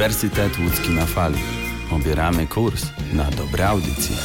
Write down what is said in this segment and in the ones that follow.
Uniwersytet Łódzki na Fali. Obieramy kurs na dobre audycje.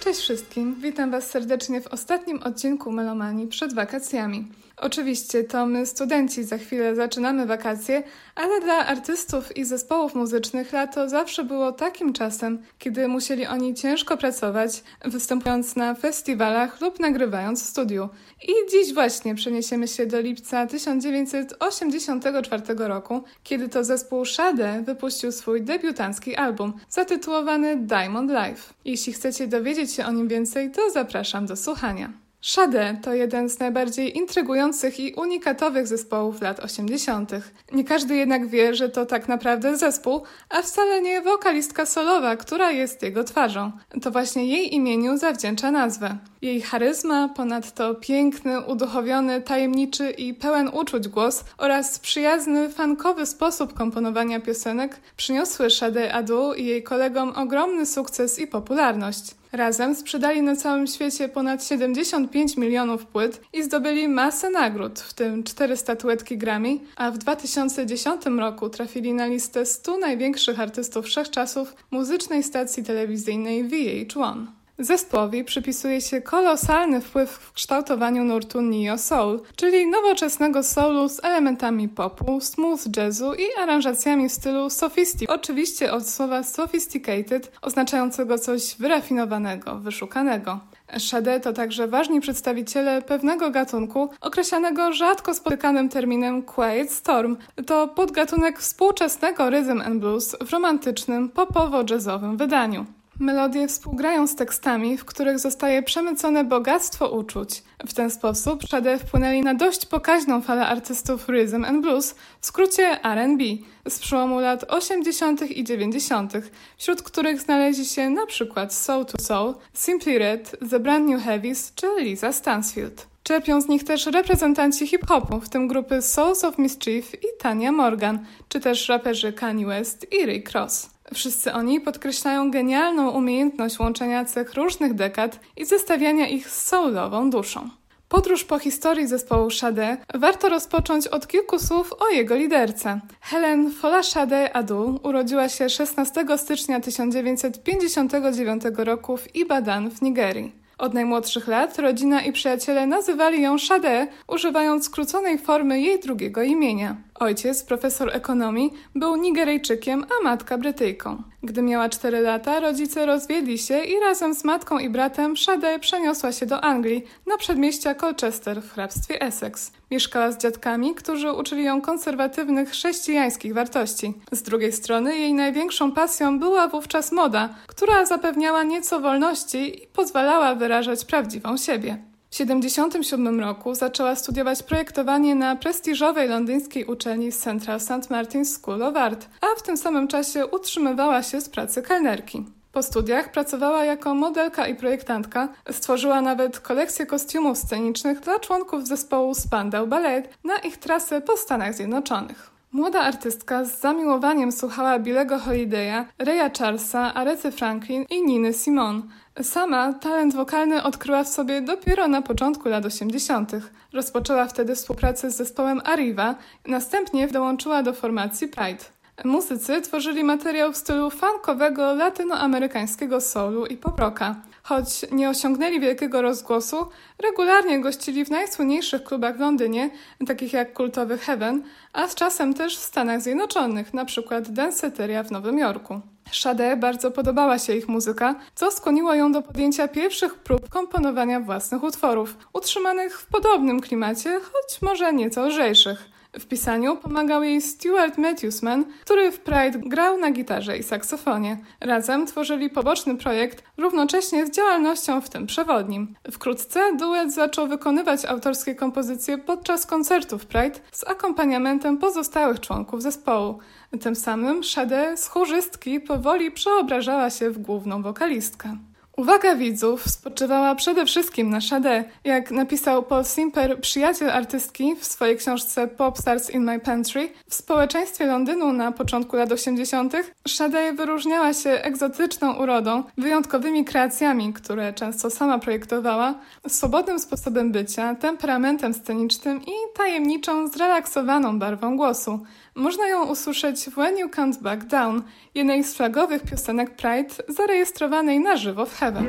Cześć wszystkim, witam Was serdecznie w ostatnim odcinku Melomanii przed wakacjami. Oczywiście to my, studenci, za chwilę zaczynamy wakacje, ale dla artystów i zespołów muzycznych lato zawsze było takim czasem, kiedy musieli oni ciężko pracować, występując na festiwalach lub nagrywając w studiu. I dziś właśnie przeniesiemy się do lipca 1984 roku, kiedy to zespół Shade wypuścił swój debiutancki album zatytułowany Diamond Life. Jeśli chcecie dowiedzieć się o nim więcej, to zapraszam do słuchania. Shade to jeden z najbardziej intrygujących i unikatowych zespołów lat 80. Nie każdy jednak wie, że to tak naprawdę zespół, a wcale nie wokalistka solowa, która jest jego twarzą. To właśnie jej imieniu zawdzięcza nazwę. Jej charyzma, ponadto piękny, uduchowiony, tajemniczy i pełen uczuć głos oraz przyjazny, fankowy sposób komponowania piosenek przyniosły Shade Adu i jej kolegom ogromny sukces i popularność. Razem sprzedali na całym świecie ponad 75 milionów płyt i zdobyli masę nagród, w tym cztery statuetki Grammy, a w 2010 roku trafili na listę 100 największych artystów wszechczasów muzycznej stacji telewizyjnej VH1. Zespołowi przypisuje się kolosalny wpływ w kształtowaniu nurtu neo soul, czyli nowoczesnego soulu z elementami popu, smooth jazzu i aranżacjami w stylu sophistic. Oczywiście od słowa sophisticated, oznaczającego coś wyrafinowanego, wyszukanego. Shade to także ważni przedstawiciele pewnego gatunku, określanego rzadko spotykanym terminem Quiet Storm. To podgatunek współczesnego rhythm and blues w romantycznym, popowo-jazzowym wydaniu. Melodie współgrają z tekstami, w których zostaje przemycone bogactwo uczuć. W ten sposób Shade wpłynęli na dość pokaźną falę artystów rhythm and blues, w skrócie R&B, z przełomu lat 80. i 90., wśród których znaleźli się na przykład Soul to Soul, Simply Red, The Brand New Heavies czy Lisa Stansfield. Czerpią z nich też reprezentanci hip-hopu, w tym grupy Souls of Mischief i Tania Morgan, czy też raperzy Kanye West i Rick Ross. Wszyscy oni podkreślają genialną umiejętność łączenia cech różnych dekad i zestawiania ich z soulową duszą. Podróż po historii zespołu Shade warto rozpocząć od kilku słów o jego liderce. Helen Fola Shade Adu urodziła się 16 stycznia 1959 roku w Ibadan w Nigerii. Od najmłodszych lat rodzina i przyjaciele nazywali ją Shade, używając skróconej formy jej drugiego imienia. Ojciec, profesor ekonomii, był Nigeryjczykiem, a matka Brytyjką. Gdy miała 4 lata, rodzice rozwiedli się i razem z matką i bratem Shade przeniosła się do Anglii, na przedmieścia Colchester w hrabstwie Essex. Mieszkała z dziadkami, którzy uczyli ją konserwatywnych chrześcijańskich wartości. Z drugiej strony jej największą pasją była wówczas moda, która zapewniała nieco wolności i pozwalała wyrażać prawdziwą siebie. W 1977 roku zaczęła studiować projektowanie na prestiżowej londyńskiej uczelni Central St. Martin's School of Art, a w tym samym czasie utrzymywała się z pracy kelnerki. Po studiach pracowała jako modelka i projektantka, stworzyła nawet kolekcję kostiumów scenicznych dla członków zespołu Spandau Ballet na ich trasę po Stanach Zjednoczonych. Młoda artystka z zamiłowaniem słuchała Billego Holiday'a, Raya Charlesa, Arethy Franklin i Niny Simone. Sama talent wokalny odkryła w sobie dopiero na początku lat 80. Rozpoczęła wtedy współpracę z zespołem Arriva, następnie dołączyła do formacji Pride. Muzycy tworzyli materiał w stylu funkowego latynoamerykańskiego soulu i poproka. Choć nie osiągnęli wielkiego rozgłosu, regularnie gościli w najsłynniejszych klubach w Londynie, takich jak kultowy Heaven, a z czasem też w Stanach Zjednoczonych, np. Danceteria w Nowym Jorku. Shade bardzo podobała się ich muzyka, co skłoniło ją do podjęcia pierwszych prób komponowania własnych utworów, utrzymanych w podobnym klimacie, choć może nieco lżejszych. W pisaniu pomagał jej Stuart Matthewsman, który w Pride grał na gitarze i saksofonie. Razem tworzyli poboczny projekt, równocześnie z działalnością w tym przewodnim. Wkrótce duet zaczął wykonywać autorskie kompozycje podczas koncertów Pride z akompaniamentem pozostałych członków zespołu. Tym samym Shade z chórzystki powoli przeobrażała się w główną wokalistkę. Uwaga widzów spoczywała przede wszystkim na Sade. Jak napisał Paul Simper, przyjaciel artystki w swojej książce Pop Stars in My Pantry, w społeczeństwie Londynu na początku lat 80. Sade wyróżniała się egzotyczną urodą, wyjątkowymi kreacjami, które często sama projektowała, swobodnym sposobem bycia, temperamentem scenicznym i tajemniczą, zrelaksowaną barwą głosu. Można ją usłyszeć w When You Can't Back Down, jednej z flagowych piosenek Pride, zarejestrowanej na żywo w Heaven.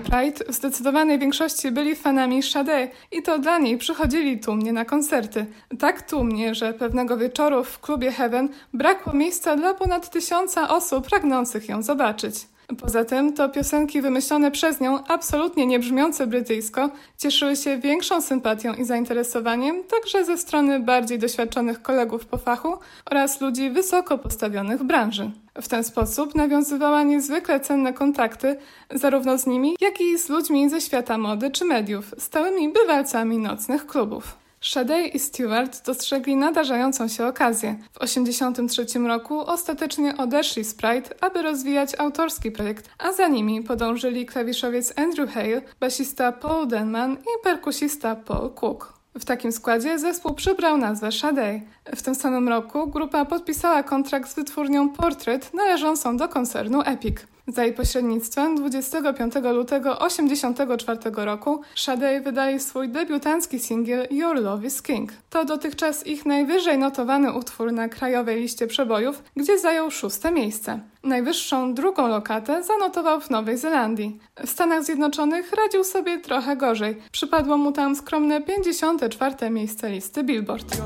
Pride w zdecydowanej większości byli fanami Sade i to dla niej przychodzili tłumnie na koncerty. Tak tłumnie, że pewnego wieczoru w klubie Heaven brakło miejsca dla ponad tysiąca osób pragnących ją zobaczyć. Poza tym to piosenki wymyślone przez nią, absolutnie nie brzmiące brytyjsko, cieszyły się większą sympatią i zainteresowaniem także ze strony bardziej doświadczonych kolegów po fachu oraz ludzi wysoko postawionych w branży. W ten sposób nawiązywała niezwykle cenne kontakty zarówno z nimi, jak i z ludźmi ze świata mody czy mediów, stałymi bywalcami nocnych klubów. Sade i Stewart dostrzegli nadarzającą się okazję. W 1983 roku ostatecznie odeszli z Pride, aby rozwijać autorski projekt, a za nimi podążyli klawiszowiec Andrew Hale, basista Paul Denman i perkusista Paul Cook. W takim składzie zespół przybrał nazwę Sade. W tym samym roku grupa podpisała kontrakt z wytwórnią Portrait należącą do koncernu Epic. Za jej pośrednictwem 25 lutego 1984 roku Sade wydali swój debiutancki singiel Your Love is King. To dotychczas ich najwyżej notowany utwór na krajowej liście przebojów, gdzie zajął szóste miejsce. Najwyższą drugą lokatę zanotował w Nowej Zelandii. W Stanach Zjednoczonych radził sobie trochę gorzej. Przypadło mu tam skromne 54. miejsce listy Billboard.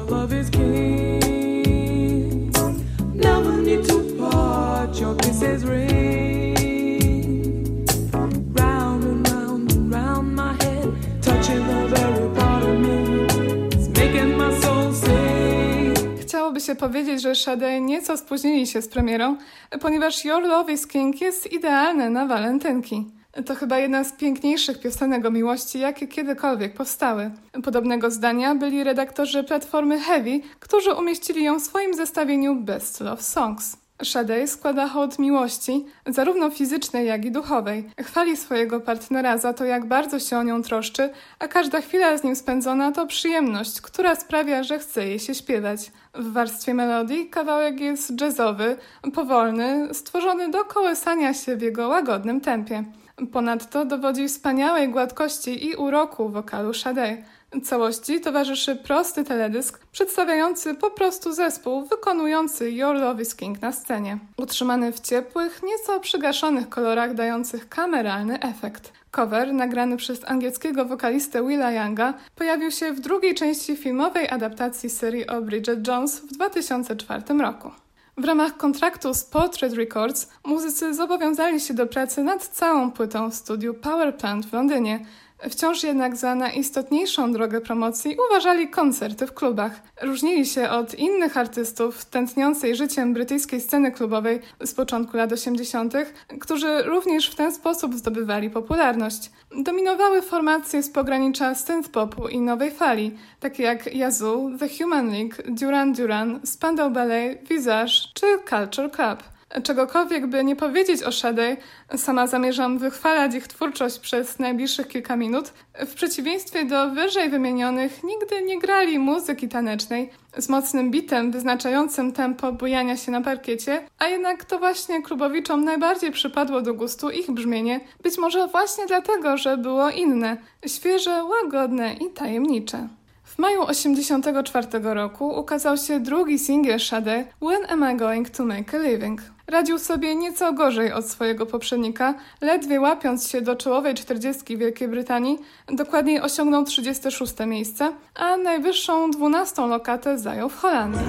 Your się powiedzieć, że Sade nieco spóźnili się z premierą, ponieważ Your Love is King jest idealne na walentynki. To chyba jedna z piękniejszych piosenek o miłości, jakie kiedykolwiek powstały. Podobnego zdania byli redaktorzy platformy Heavy, którzy umieścili ją w swoim zestawieniu Best Love Songs. Sade składa hołd miłości, zarówno fizycznej, jak i duchowej. Chwali swojego partnera za to, jak bardzo się o nią troszczy, a każda chwila z nim spędzona to przyjemność, która sprawia, że chce jej się śpiewać. W warstwie melodii kawałek jest jazzowy, powolny, stworzony do kołysania się w jego łagodnym tempie. Ponadto dowodzi wspaniałej gładkości i uroku wokalu Sade. Całości towarzyszy prosty teledysk przedstawiający po prostu zespół wykonujący Your Love is King na scenie. Utrzymany w ciepłych, nieco przygaszonych kolorach dających kameralny efekt. Cover, nagrany przez angielskiego wokalistę Willa Younga, pojawił się w drugiej części filmowej adaptacji serii o Bridget Jones w 2004 roku. W ramach kontraktu z Portrait Records muzycy zobowiązali się do pracy nad całą płytą w studiu Power Plant w Londynie, Wciąż jednak za najistotniejszą drogę promocji uważali koncerty w klubach. Różnili się od innych artystów tętniącej życiem brytyjskiej sceny klubowej z początku lat 80., którzy również w ten sposób zdobywali popularność. Dominowały formacje z pogranicza synth-popu i nowej fali, takie jak Yazoo, The Human League, Duran Duran, Spandau Ballet, Visage czy Culture Club. Czegokolwiek by nie powiedzieć o Shade, sama zamierzam wychwalać ich twórczość przez najbliższych kilka minut. W przeciwieństwie do wyżej wymienionych, nigdy nie grali muzyki tanecznej z mocnym bitem wyznaczającym tempo bujania się na parkiecie, a jednak to właśnie klubowiczom najbardziej przypadło do gustu ich brzmienie, być może właśnie dlatego, że było inne, świeże, łagodne i tajemnicze. W maju 1984 roku ukazał się drugi singiel Shade When Am I Going to Make a Living? Radził sobie nieco gorzej od swojego poprzednika, ledwie łapiąc się do czołowej 40 Wielkiej Brytanii, dokładniej osiągnął 36 miejsce, a najwyższą 12 lokatę zajął w Holandii.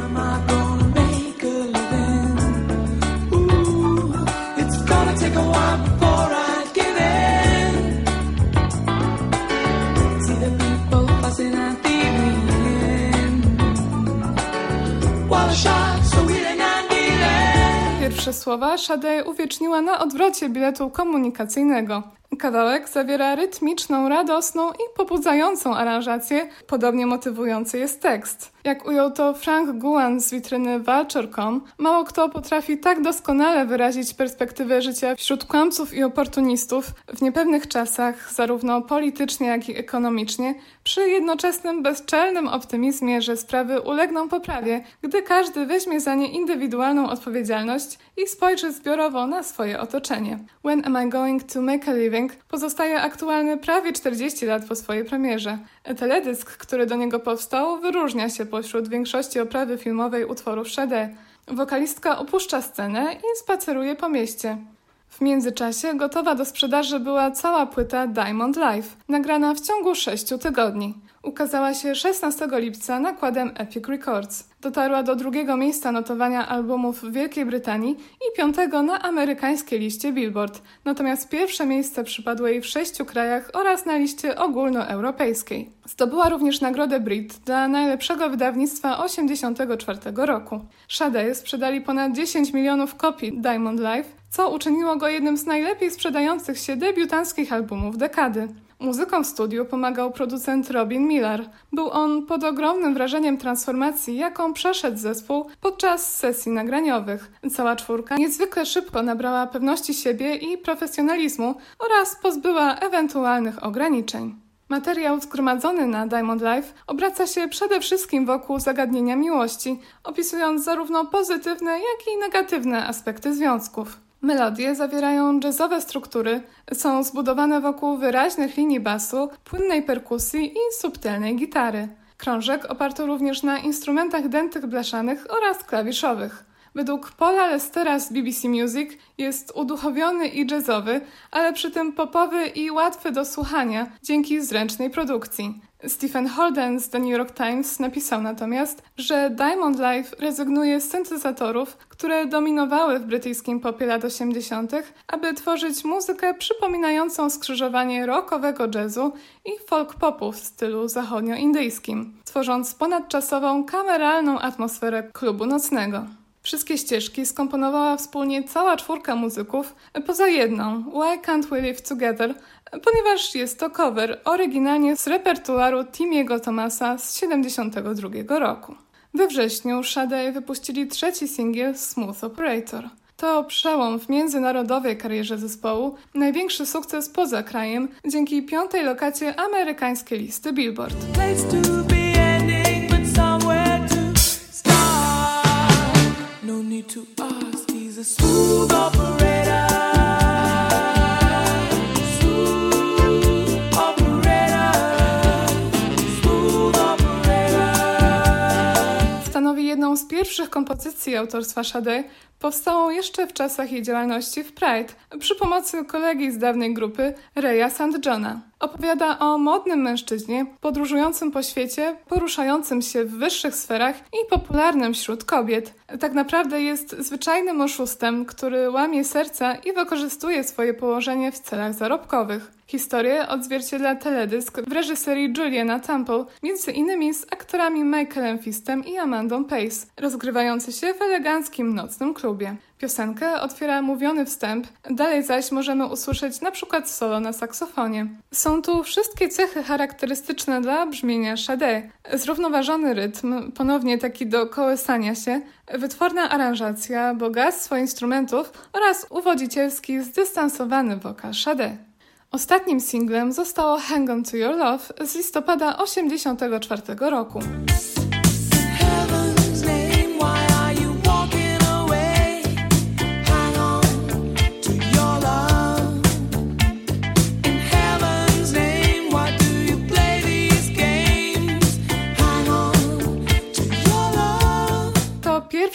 Słowa Sade uwieczniła na odwrocie biletu komunikacyjnego. Kawałek zawiera rytmiczną, radosną i pobudzającą aranżację, podobnie motywujący jest tekst. Jak ujął to Frank Guan z witryny Vulture.com, mało kto potrafi tak doskonale wyrazić perspektywę życia wśród kłamców i oportunistów w niepewnych czasach, zarówno politycznie, jak i ekonomicznie, przy jednoczesnym bezczelnym optymizmie, że sprawy ulegną poprawie, gdy każdy weźmie za nie indywidualną odpowiedzialność i spojrzy zbiorowo na swoje otoczenie. When am I going to make a living pozostaje aktualny prawie 40 lat po swojej premierze. Teledysk, który do niego powstał, wyróżnia się pośród większości oprawy filmowej utworów Sade. Wokalistka opuszcza scenę i spaceruje po mieście. W międzyczasie gotowa do sprzedaży była cała płyta Diamond Life, nagrana w ciągu 6 tygodni. Ukazała się 16 lipca nakładem Epic Records. Dotarła do drugiego miejsca notowania albumów w Wielkiej Brytanii i piątego na amerykańskiej liście Billboard, natomiast pierwsze miejsce przypadło jej w sześciu krajach oraz na liście ogólnoeuropejskiej. Zdobyła również nagrodę Brit dla najlepszego wydawnictwa 84 roku. Sade sprzedali ponad 10 milionów kopii Diamond Life, co uczyniło go jednym z najlepiej sprzedających się debiutanckich albumów dekady. Muzyką w studiu pomagał producent Robin Miller. Był on pod ogromnym wrażeniem transformacji, jaką przeszedł zespół podczas sesji nagraniowych. Cała czwórka niezwykle szybko nabrała pewności siebie i profesjonalizmu oraz pozbyła ewentualnych ograniczeń. Materiał zgromadzony na Diamond Life obraca się przede wszystkim wokół zagadnienia miłości, opisując zarówno pozytywne, jak i negatywne aspekty związków. Melodie zawierają jazzowe struktury, są zbudowane wokół wyraźnych linii basu, płynnej perkusji i subtelnej gitary. Krążek oparto również na instrumentach dętych blaszanych oraz klawiszowych. Według Paula Lestera z BBC Music jest uduchowiony i jazzowy, ale przy tym popowy i łatwy do słuchania dzięki zręcznej produkcji. Stephen Holden z The New York Times napisał natomiast, że Diamond Life rezygnuje z syntezatorów, które dominowały w brytyjskim popie lat 80., aby tworzyć muzykę przypominającą skrzyżowanie rockowego jazzu i folk popu w stylu zachodnioindyjskim, tworząc ponadczasową, kameralną atmosferę klubu nocnego. Wszystkie ścieżki skomponowała wspólnie cała czwórka muzyków, poza jedną, Why Can't We Live Together, ponieważ jest to cover oryginalnie z repertuaru Timiego Thomasa z 1972 roku. We wrześniu Sade wypuścili trzeci singiel Smooth Operator. To przełom w międzynarodowej karierze zespołu, największy sukces poza krajem dzięki piątej lokacie amerykańskiej listy Billboard. Need to jedną z pierwszych kompozycji autorstwa Sade, powstałą jeszcze w czasach jej działalności w Pride przy pomocy kolegi z dawnej grupy Reya St. Johna. Opowiada o modnym mężczyźnie podróżującym po świecie, poruszającym się w wyższych sferach i popularnym wśród kobiet. Tak naprawdę jest zwyczajnym oszustem, który łamie serca i wykorzystuje swoje położenie w celach zarobkowych. Historię odzwierciedla teledysk w reżyserii Juliana Temple, między innymi z aktorami Michaelem Fistem i Amandą Pace, rozgrywający się w eleganckim nocnym klubie. Piosenkę otwiera mówiony wstęp, dalej zaś możemy usłyszeć na przykład solo na saksofonie. Są tu wszystkie cechy charakterystyczne dla brzmienia Sade. Zrównoważony rytm, ponownie taki do kołysania się, wytworna aranżacja, bogactwo instrumentów oraz uwodzicielski, zdystansowany wokal Sade. Ostatnim singlem zostało Hang On To Your Love z listopada 1984 roku.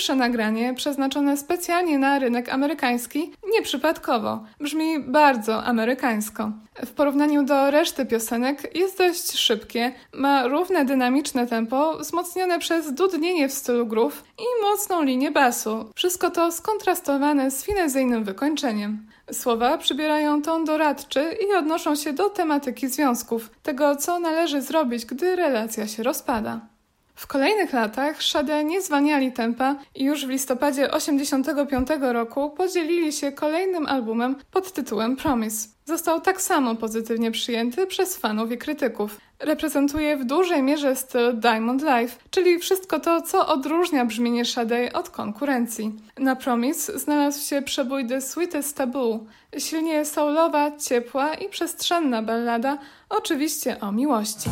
Pierwsze nagranie przeznaczone specjalnie na rynek amerykański nieprzypadkowo. Brzmi bardzo amerykańsko. W porównaniu do reszty piosenek jest dość szybkie, ma równe dynamiczne tempo, wzmocnione przez dudnienie w stylu groove i mocną linię basu. Wszystko to skontrastowane z finezyjnym wykończeniem. Słowa przybierają ton doradczy i odnoszą się do tematyki związków, tego co należy zrobić, gdy relacja się rozpada. W kolejnych latach Sade nie zwalniali tempa i już w listopadzie 1985 roku podzielili się kolejnym albumem pod tytułem Promise. Został tak samo pozytywnie przyjęty przez fanów i krytyków. Reprezentuje w dużej mierze styl Diamond Life, czyli wszystko to, co odróżnia brzmienie Sade od konkurencji. Na Promise znalazł się przebój The Sweetest Taboo, silnie soulowa, ciepła i przestrzenna ballada, oczywiście o miłości.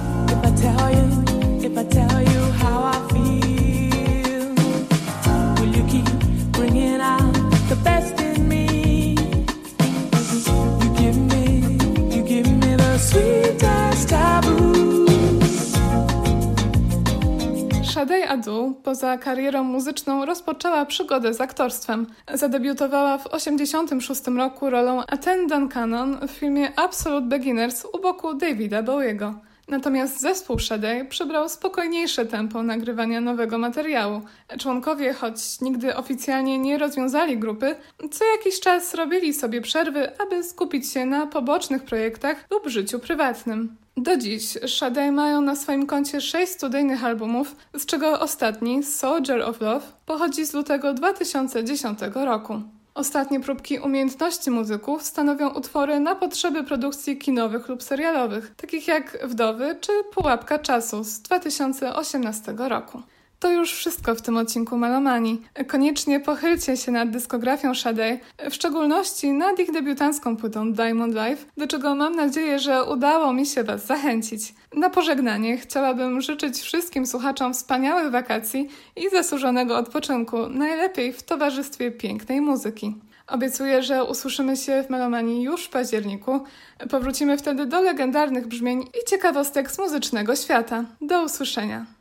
Sade Adu poza karierą muzyczną rozpoczęła przygodę z aktorstwem. Zadebiutowała w 1986 roku rolą Attendant Cannon w filmie Absolute Beginners u boku Davida Bowiego. Natomiast zespół Sade przybrał spokojniejsze tempo nagrywania nowego materiału. Członkowie, choć nigdy oficjalnie nie rozwiązali grupy, co jakiś czas robili sobie przerwy, aby skupić się na pobocznych projektach lub życiu prywatnym. Do dziś Sade mają na swoim koncie sześć studyjnych albumów, z czego ostatni, Soldier of Love, pochodzi z lutego 2010 roku. Ostatnie próbki umiejętności muzyków stanowią utwory na potrzeby produkcji kinowych lub serialowych, takich jak Wdowy czy Pułapka Czasu z 2018 roku. To już wszystko w tym odcinku Melomanii. Koniecznie pochylcie się nad dyskografią Sade, w szczególności nad ich debiutancką płytą Diamond Life, do czego mam nadzieję, że udało mi się Was zachęcić. Na pożegnanie chciałabym życzyć wszystkim słuchaczom wspaniałych wakacji i zasłużonego odpoczynku, najlepiej w towarzystwie pięknej muzyki. Obiecuję, że usłyszymy się w Melomanii już w październiku. Powrócimy wtedy do legendarnych brzmień i ciekawostek z muzycznego świata. Do usłyszenia.